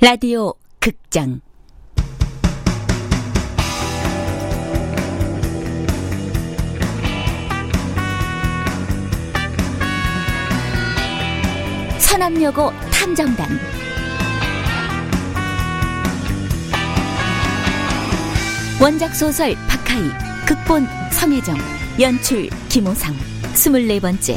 라디오 극장. 서남여고 탐정단. 원작 소설 박하이 극본 성혜정 연출 김호상. 스물네 번째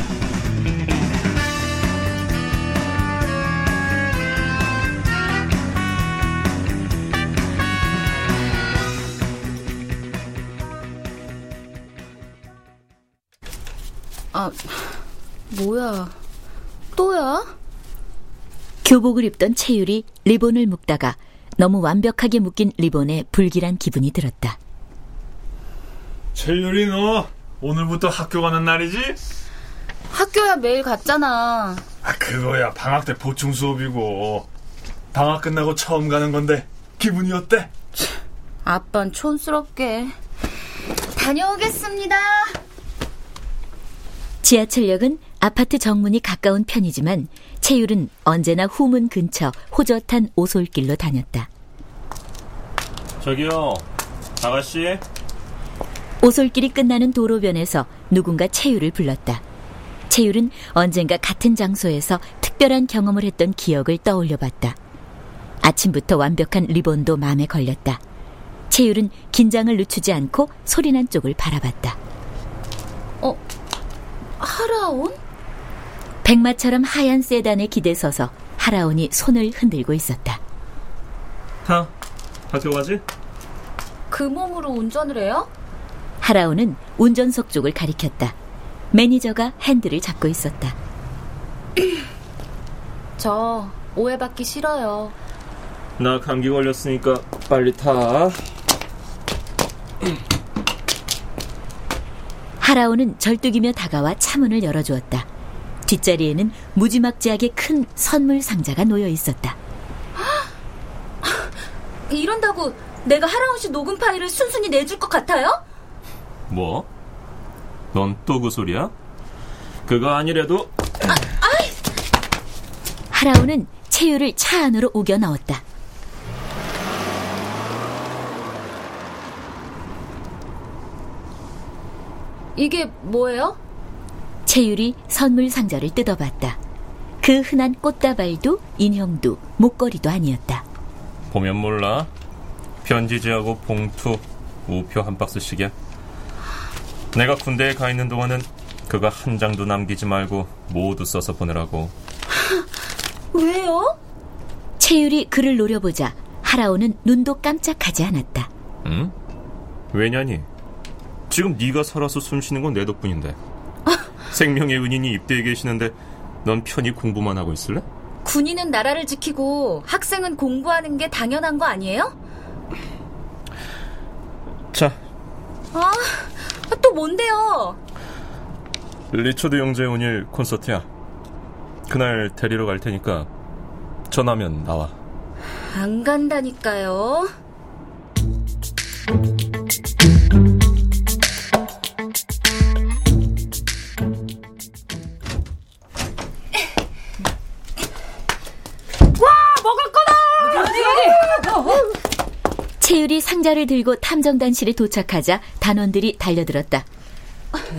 아, 뭐야. 또야? 교복을 입던 채율이 리본을 묶다가 너무 완벽하게 묶인 리본에 불길한 기분이 들었다. 채율이 너 오늘부터 학교 가는 날이지? 학교야 매일 갔잖아. 아 그거야 방학 때 보충 수업이고 방학 끝나고 처음 가는 건데 기분이 어때? 아빤 촌스럽게. 다녀오겠습니다. 지하철역은 아파트 정문이 가까운 편이지만 채율은 언제나 후문 근처 호젓한 오솔길로 다녔다. 저기요, 아가씨. 오솔길이 끝나는 도로변에서 누군가 채율을 불렀다. 채율은 언젠가 같은 장소에서 특별한 경험을 했던 기억을 떠올려 봤다. 아침부터 완벽한 리본도 마음에 걸렸다. 채율은 긴장을 늦추지 않고 소리난 쪽을 바라봤다. 어, 하라온? 백마처럼 하얀 세단에 기대 서서 하라온이 손을 흔들고 있었다. 타, 학교 가지? 그 몸으로 운전을 해요? 하라온은 운전석 쪽을 가리켰다. 매니저가 핸들을 잡고 있었다. 저 오해받기 싫어요. 나 감기 걸렸으니까 빨리 타. 하라온은 절뚝이며 다가와 차문을 열어주었다. 뒷자리에는 무지막지하게 큰 선물 상자가 놓여 있었다. 이런다고 내가 하라온 씨 녹음 파일을 순순히 내줄 것 같아요? 뭐? 넌 또 그 소리야? 그거 아니래도 하라온은 채유를 차 안으로 우겨 넣었다. 이게 뭐예요? 채율이 선물 상자를 뜯어봤다. 그 흔한 꽃다발도 인형도 목걸이도 아니었다. 보면 몰라. 편지지하고 봉투, 우표 한 박스씩이야. 내가 군대에 가 있는 동안은 그거 한 장도 남기지 말고 모두 써서 보내라고. 왜요? 채율이 그를 노려보자 하라오는 눈도 깜짝하지 않았다. 응? 왜냐니? 지금 네가 살아서 숨 쉬는 건 내 덕분인데. 생명의 은인이 입대해 계시는데 넌 편히 공부만 하고 있을래? 군인은 나라를 지키고 학생은 공부하는 게 당연한 거 아니에요? 자, 아, 또 뭔데요? 리처드 영재 오늘 콘서트야. 그날 데리러 갈 테니까 전화면 나와. 안 간다니까요. 상자를 들고 탐정단실에 도착하자 단원들이 달려들었다.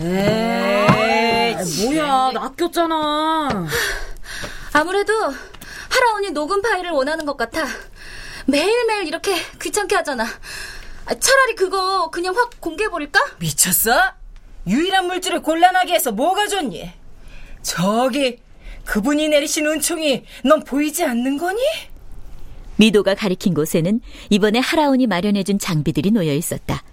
에이, 뭐야, 낚였잖아. 아무래도 하라온이 녹음 파일을 원하는 것 같아. 매일매일 이렇게 귀찮게 하잖아. 아, 차라리 그거 그냥 확 공개해버릴까? 미쳤어? 유일한 물질을 곤란하게 해서 뭐가 좋니? 저기, 그분이 내리신 은총이 넌 보이지 않는 거니? 미도가 가리킨 곳에는 이번에 하라온이 마련해준 장비들이 놓여 있었다.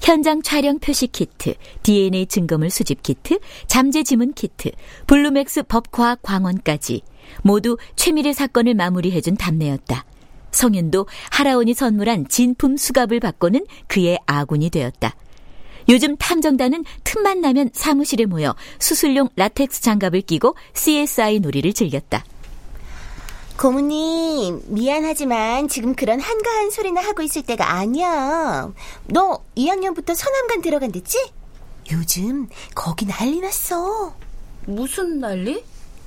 현장 촬영 표시 키트, DNA 증거물 수집 키트, 잠재 지문 키트, 블루맥스 법과학 광원까지 모두 최미래 사건을 마무리해준 답례였다. 성윤도 하라온이 선물한 진품 수갑을 받고는 그의 아군이 되었다. 요즘 탐정단은 틈만 나면 사무실에 모여 수술용 라텍스 장갑을 끼고 CSI 놀이를 즐겼다. 고모님, 미안하지만 지금 그런 한가한 소리나 하고 있을 때가 아니야. 너 2학년부터 서남관 들어간댔지? 요즘 거기 난리 났어. 무슨 난리?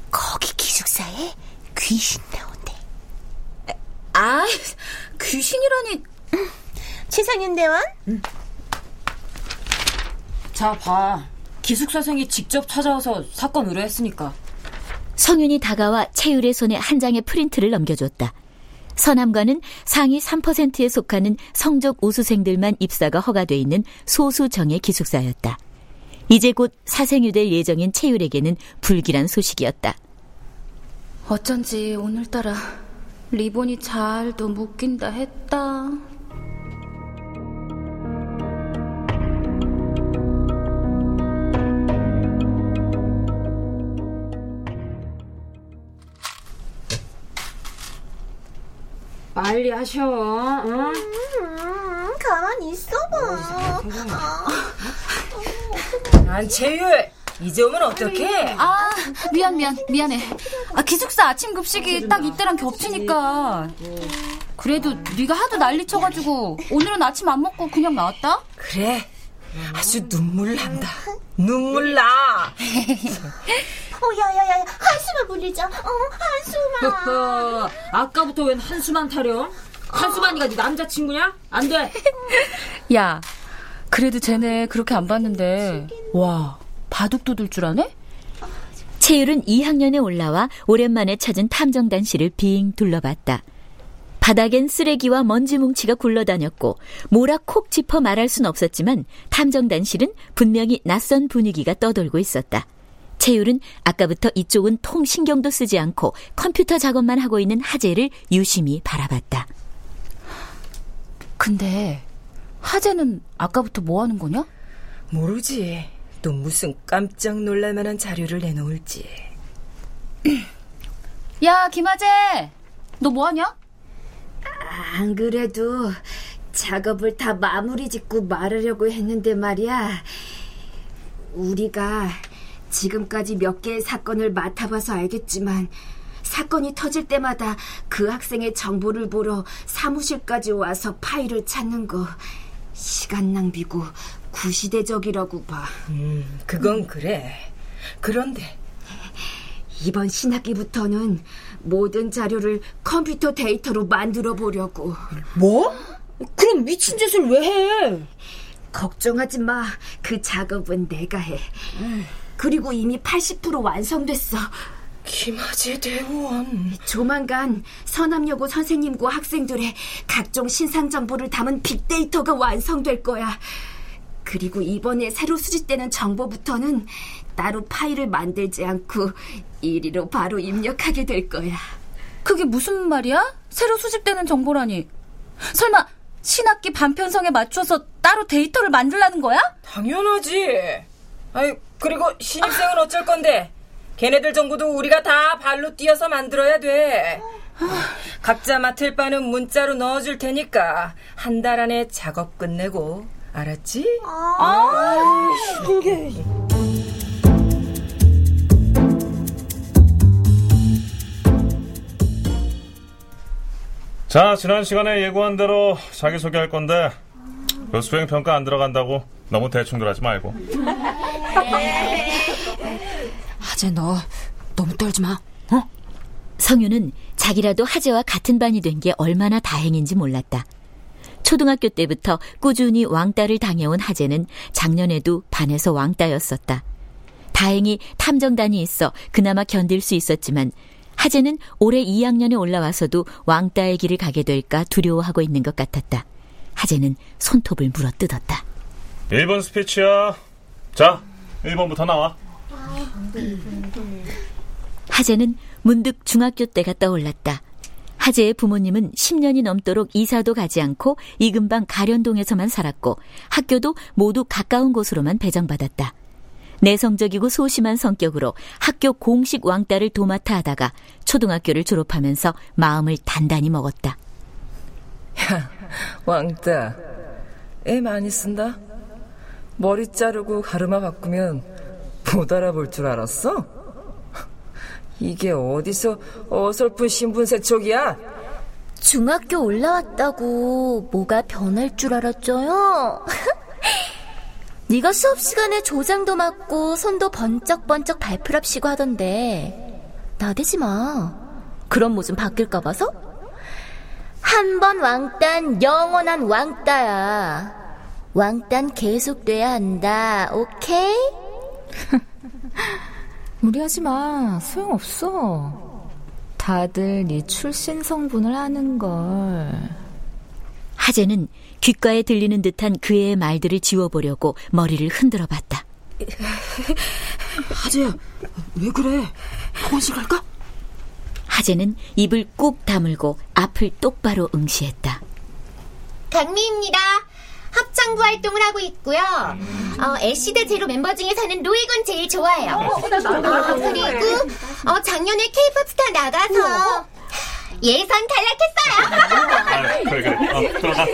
거기 기숙사에 귀신 나온대. 아, 아, 귀신이라니. 최상윤 대원? 자, 봐. 기숙사생이 직접 찾아와서 사건 의뢰했으니까. 성윤이 다가와 채율의 손에 한 장의 프린트를 넘겨줬다. 서남과는 상위 3%에 속하는 성적 우수생들만 입사가 허가돼 있는 소수정예 기숙사였다. 이제 곧 사생유될 예정인 채율에게는 불길한 소식이었다. 어쩐지 오늘따라 리본이 잘도 묶인다 했다. 빨리 하셔, 응? 음, 가만히 있어봐. 안채율, 이제 오면 어떡해? 아, 미안, 미안, 미안해. 아, 기숙사 아침 급식이 딱 이때랑 겹치니까. 그래도 네가 하도 난리 쳐가지고 오늘은 아침 안 먹고 그냥 나왔다? 그래, 아주 눈물 난다. 눈물 나. 어, 야야야, 한숨을 불리자. 어, 한숨아. 아까부터 웬 한수만 타령? 한수만이가 네 남자친구냐? 안 돼. 야, 그래도 쟤네 그렇게 안 봤는데. 와, 바둑도 둘줄 아네? 채율은 2학년에 올라와 오랜만에 찾은 탐정단실을 빙 둘러봤다. 바닥엔 쓰레기와 먼지 뭉치가 굴러다녔고 뭐라 콕 짚어 말할 순 없었지만 탐정단실은 분명히 낯선 분위기가 떠돌고 있었다. 채율은 아까부터 이쪽은 통 신경도 쓰지 않고 컴퓨터 작업만 하고 있는 하재를 유심히 바라봤다. 근데 하재는 아까부터 뭐 하는 거냐? 모르지. 또 무슨 깜짝 놀랄 만한 자료를 내놓을지. 야, 김하재! 너 뭐 하냐? 안 그래도 작업을 다 마무리 짓고 말하려고 했는데 말이야. 우리가 지금까지 몇 개의 사건을 맡아봐서 알겠지만 사건이 터질 때마다 그 학생의 정보를 보러 사무실까지 와서 파일을 찾는 거 시간 낭비고 구시대적이라고 봐. 음, 그건 그래. 그런데 이번 신학기부터는 모든 자료를 컴퓨터 데이터로 만들어 보려고. 뭐? 그럼 미친 짓을 왜 해? 걱정하지 마. 그 작업은 내가 해. 그리고 이미 80% 완성됐어. 김하재 대원. 조만간 서남여고 선생님과 학생들의 각종 신상 정보를 담은 빅데이터가 완성될 거야. 그리고 이번에 새로 수집되는 정보부터는 따로 파일을 만들지 않고 이리로 바로 입력하게 될 거야. 그게 무슨 말이야? 새로 수집되는 정보라니. 설마 신학기 반편성에 맞춰서 따로 데이터를 만들라는 거야? 당연하지. 아이, 그리고 신입생은 어쩔 건데? 걔네들 정보도 우리가 다 발로 뛰어서 만들어야 돼. 각자 맡을 바는 문자로 넣어줄 테니까 한 달 안에 작업 끝내고 알았지? 아, 자, 지난 시간에 예고한 대로 자기소개할 건데 그 수행 평가 안 들어간다고 너무 대충들 하지 말고. 하재 너 너무 떨지 마. 어? 성윤은 자기라도 하재와 같은 반이 된 게 얼마나 다행인지 몰랐다. 초등학교 때부터 꾸준히 왕따를 당해온 하재는 작년에도 반에서 왕따였었다. 다행히 탐정단이 있어 그나마 견딜 수 있었지만 하재는 올해 2학년에 올라와서도 왕따의 길을 가게 될까 두려워하고 있는 것 같았다. 하재는 손톱을 물어 뜯었다. 1번 스피치야. 자, 1번부터 나와. 하재는 문득 중학교 때가 떠올랐다. 하재의 부모님은 10년이 넘도록 이사도 가지 않고 이 근방 가련동에서만 살았고 학교도 모두 가까운 곳으로만 배정받았다. 내성적이고 소심한 성격으로 학교 공식 왕따를 도맡아 하다가 초등학교를 졸업하면서 마음을 단단히 먹었다. 왕따. 애 많이 쓴다? 머리 자르고 가르마 바꾸면 못 알아볼 줄 알았어? 이게 어디서 어설픈 신분 세척이야? 중학교 올라왔다고 뭐가 변할 줄 알았죠요? 네가 수업 시간에 조장도 맞고 손도 번쩍번쩍 발프랍시고 하던데 나대지 마. 그런 모습 바뀔까 봐서? 한 번 왕따는 영원한 왕따야. 왕따는 계속돼야 한다. 오케이? 무리하지 마. 소용없어. 다들 네 출신 성분을 아는 걸. 하재는 귓가에 들리는 듯한 그 애의 말들을 지워보려고 머리를 흔들어 봤다. 하재야, 왜 그래? 양호실 갈까? 하재는 입을 꾹 다물고 앞을 똑바로 응시했다. 강미입니다. 합창부 활동을 하고 있고요. 어, 애쉬드 제로 member 중에서는 로이건 제일 좋아해요. 어, 그리고 어, 작년에 케이팝 스타 나가서 예선 탈락했어요. 아, 그래, 그래. 어, 들어가.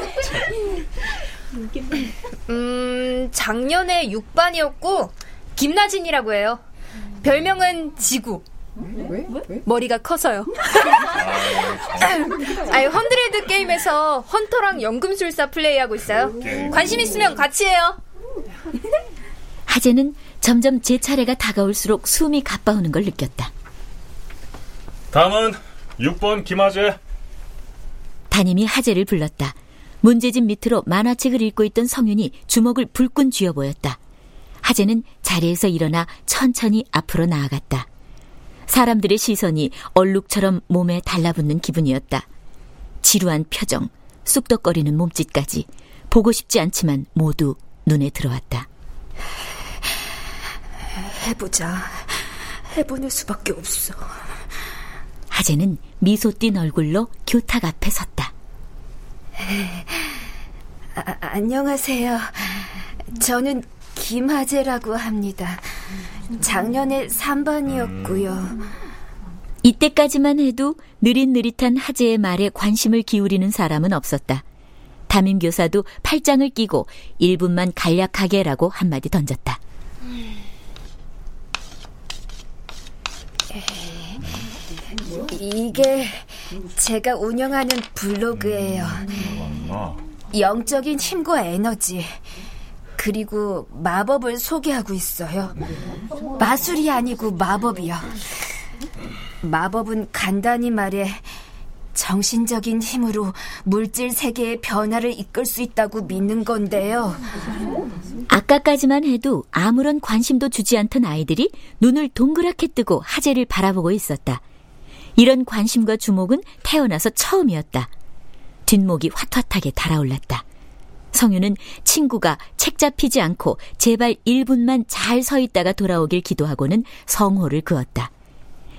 음, 작년에 6반이었고, 김나진이라고 해요. 별명은 지구. 왜? 머리가 커서요. 아니, 헌드레드 게임에서 헌터랑 연금술사 플레이하고 있어요. 관심 있으면 같이 해요. 하재는 점점 제 차례가 다가올수록 숨이 가빠오는 걸 느꼈다. 다음은 6번 김하재. 담임이 하재를 불렀다. 문제집 밑으로 만화책을 읽고 있던 성윤이 주먹을 불끈 쥐어 보였다. 하재는 자리에서 일어나 천천히 앞으로 나아갔다. 사람들의 시선이 얼룩처럼 몸에 달라붙는 기분이었다. 지루한 표정, 쑥덕거리는 몸짓까지 보고 싶지 않지만 모두 눈에 들어왔다. 해보자. 해보는 수밖에 없어. 하재는 미소 띤 얼굴로 교탁 앞에 섰다. 아, 안녕하세요. 저는 김하재라고 합니다. 작년에 3반이었고요. 이때까지만 해도 느릿느릿한 하재의 말에 관심을 기울이는 사람은 없었다. 담임교사도 팔짱을 끼고 1분만 간략하게라고 한마디 던졌다. 이게 제가 운영하는 블로그예요. 영적인 힘과 에너지 그리고 마법을 소개하고 있어요. 마술이 아니고 마법이요. 마법은 간단히 말해 정신적인 힘으로 물질 세계의 변화를 이끌 수 있다고 믿는 건데요. 아까까지만 해도 아무런 관심도 주지 않던 아이들이 눈을 동그랗게 뜨고 하재를 바라보고 있었다. 이런 관심과 주목은 태어나서 처음이었다. 뒷목이 화텄하게 달아올랐다. 성유는 친구가 책 잡히지 않고 제발 1분만 잘 서 있다가 돌아오길 기도하고는 성호를 그었다.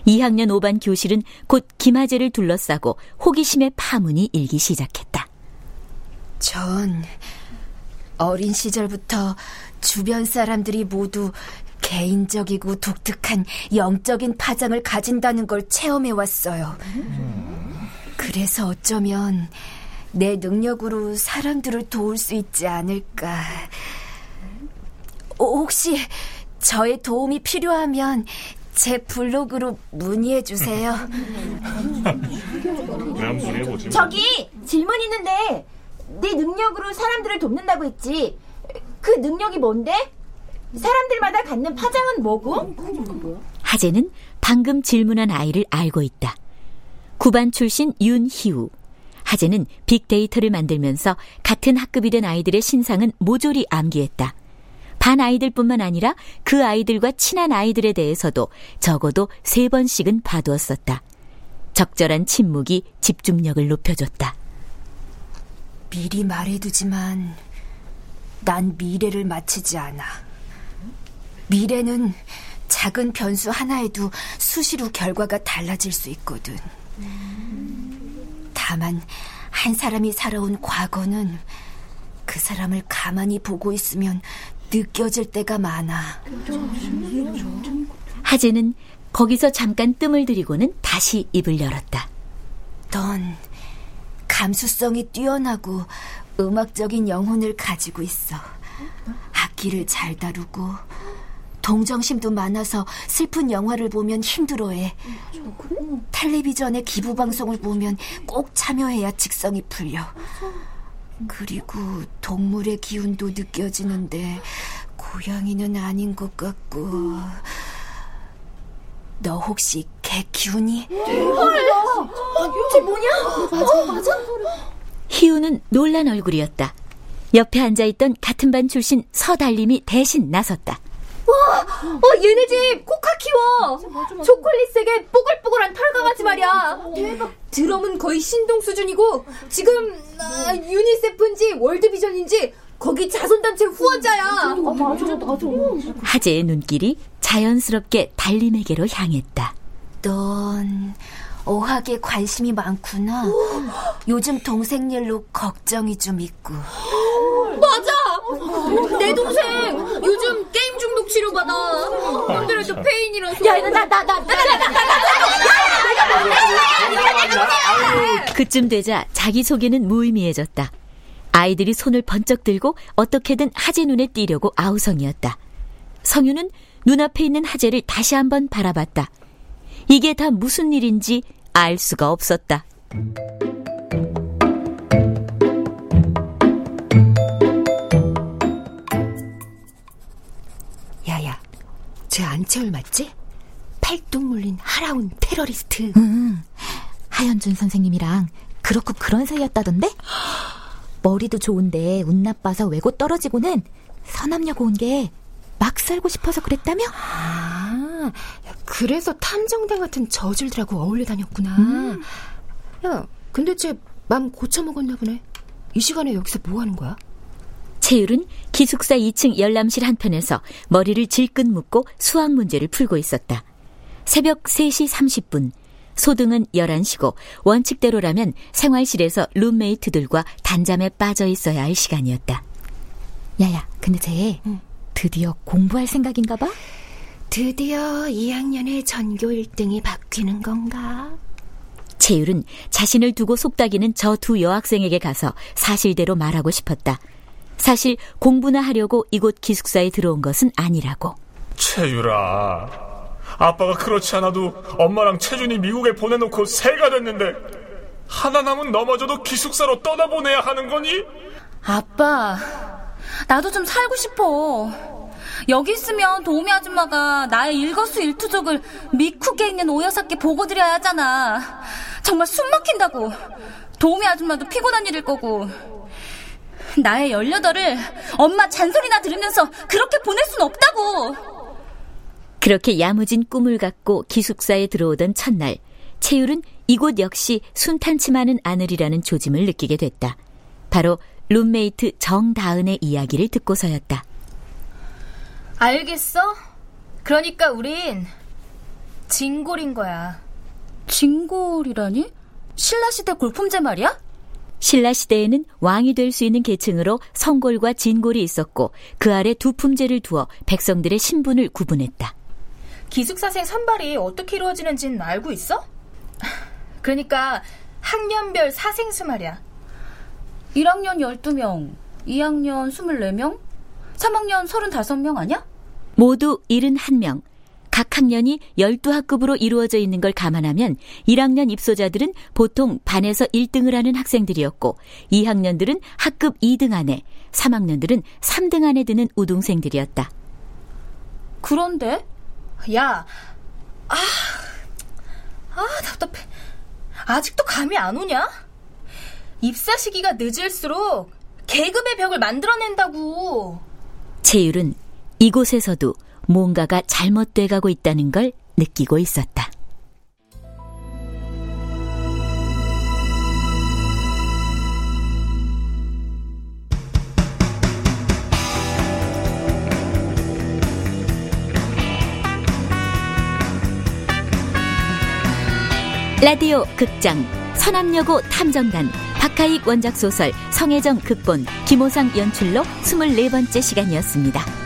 2학년 5반 교실은 곧 김하재를 둘러싸고 호기심의 파문이 일기 시작했다. 전 어린 시절부터 주변 사람들이 모두 개인적이고 독특한 영적인 파장을 가진다는 걸 체험해 왔어요. 그래서 어쩌면 내 능력으로 사람들을 도울 수 있지 않을까. 어, 혹시 저의 도움이 필요하면 제 블로그로 문의해 주세요. 저기 질문 있는데 네 능력으로 사람들을 돕는다고 했지. 그 능력이 뭔데? 사람들마다 갖는 파장은 뭐고? 하재는 방금 질문한 아이를 알고 있다. 9반 출신 윤희우. 하재는 빅데이터를 만들면서 같은 학급이 된 아이들의 신상은 모조리 암기했다. 반 아이들뿐만 아니라 그 아이들과 친한 아이들에 대해서도 적어도 세 번씩은 봐두었었다. 적절한 침묵이 집중력을 높여줬다. 미리 말해두지만 난 미래를 맞히지 않아. 미래는 작은 변수 하나에도 수시로 결과가 달라질 수 있거든. 다만 한 사람이 살아온 과거는 그 사람을 가만히 보고 있으면 느껴질 때가 많아. 하재는 거기서 잠깐 뜸을 들이고는 다시 입을 열었다. 넌 감수성이 뛰어나고 음악적인 영혼을 가지고 있어. 악기를 잘 다루고 동정심도 많아서 슬픈 영화를 보면 힘들어해. 텔레비전의 기부 방송을 보면 꼭 참여해야 직성이 풀려. 그리고 동물의 기운도 느껴지는데 고양이는 아닌 것 같고. 너 혹시 개 기운이? 헐, 쟤 뭐냐? 어, 맞아. 희우는 놀란 얼굴이었다. 옆에 앉아있던 같은 반 출신 서달림이 대신 나섰다. 와, 어, 얘네 집 코카 키워. 초콜릿색의 뽀글뽀글한 털강아지 말이야. 대박. 드럼은 거의 신동 수준이고 지금 아, 유니세프인지 월드비전인지 거기 자선단체 후원자야. 아, 맞아, 맞아. 하재의 눈길이 자연스럽게 달림에게로 향했다. 넌 어학에 관심이 많구나. 요즘 동생 일로 걱정이 좀 있고. 맞아! 내 동생 요즘 치료받아. 아무래도 페인이라서. 야, 나, 나, 나, 나, 나, 나, 나, 나, 그쯤 되자 자기 소개는 무의미해졌다. 아이들이 손을 번쩍 들고 어떻게든 하재 눈에 띄려고 아우성이었다. 성유는 눈앞에 있는 하재를 다시 한번 바라봤다. 이게 다 무슨 일인지 알 수가 없었다. 쟤 안채울 맞지? 팔뚝 물린 하라운 테러리스트. 응, 하현준 선생님이랑 그렇고 그런 사이였다던데? 머리도 좋은데 운 나빠서 외고 떨어지고는 서남여고 온 게 막 살고 싶어서 그랬다며? 아, 그래서 탐정대 같은 저질들하고 어울려 다녔구나. 음. 야, 근데 쟤맘 고쳐먹었나 보네. 이 시간에 여기서 뭐 하는 거야? 채율은 기숙사 2층 열람실 한편에서 머리를 질끈 묶고 수학 문제를 풀고 있었다. 새벽 3시 30분. 소등은 11시고 원칙대로라면 생활실에서 룸메이트들과 단잠에 빠져 있어야 할 시간이었다. 야야, 근데 쟤 응. 드디어 공부할 생각인가 봐? 드디어 2학년의 전교 1등이 바뀌는 건가? 채율은 자신을 두고 속닥이는 저 두 여학생에게 가서 사실대로 말하고 싶었다. 사실 공부나 하려고 이곳 기숙사에 들어온 것은 아니라고. 채율아, 아빠가 그렇지 않아도 엄마랑 채준이 미국에 보내놓고 새가 됐는데 하나 남은 넘어져도 기숙사로 떠나보내야 하는 거니? 아빠, 나도 좀 살고 싶어. 여기 있으면 도우미 아줌마가 나의 일거수 일투족을 미쿡에 있는 오여사께 보고 드려야 하잖아. 정말 숨 막힌다고. 도우미 아줌마도 피곤한 일일 거고. 나의 열여덟을 엄마 잔소리나 들으면서 그렇게 보낼 순 없다고. 그렇게 야무진 꿈을 갖고 기숙사에 들어오던 첫날, 채율은 이곳 역시 순탄치 만은 않으리라는 조짐을 느끼게 됐다. 바로 룸메이트 정다은의 이야기를 듣고서였다. 알겠어? 그러니까 우린 진골인 거야. 진골이라니? 신라시대 골품제 말이야? 신라 시대에는 왕이 될 수 있는 계층으로 성골과 진골이 있었고 그 아래 두 품제를 두어 백성들의 신분을 구분했다. 기숙사생 선발이 어떻게 이루어지는지는 알고 있어? 그러니까 학년별 사생수 말이야. 1학년 12명, 2학년 24명, 3학년 35명 아니야? 모두 71명. 각 학년이 12학급으로 이루어져 있는 걸 감안하면 1학년 입소자들은 보통 반에서 1등을 하는 학생들이었고 2학년들은 학급 2등 안에, 3학년들은 3등 안에 드는 우등생들이었다. 그런데? 야, 아, 아, 답답해. 아직도 감이 안 오냐? 입사 시기가 늦을수록 계급의 벽을 만들어낸다고. 채율은 이곳에서도 뭔가가 잘못돼 가고 있다는 걸 느끼고 있었다. 라디오 극장 서남여고 탐정단 박하익 원작 소설 성혜정 극본 김호상 연출로 24번째 시간이었습니다.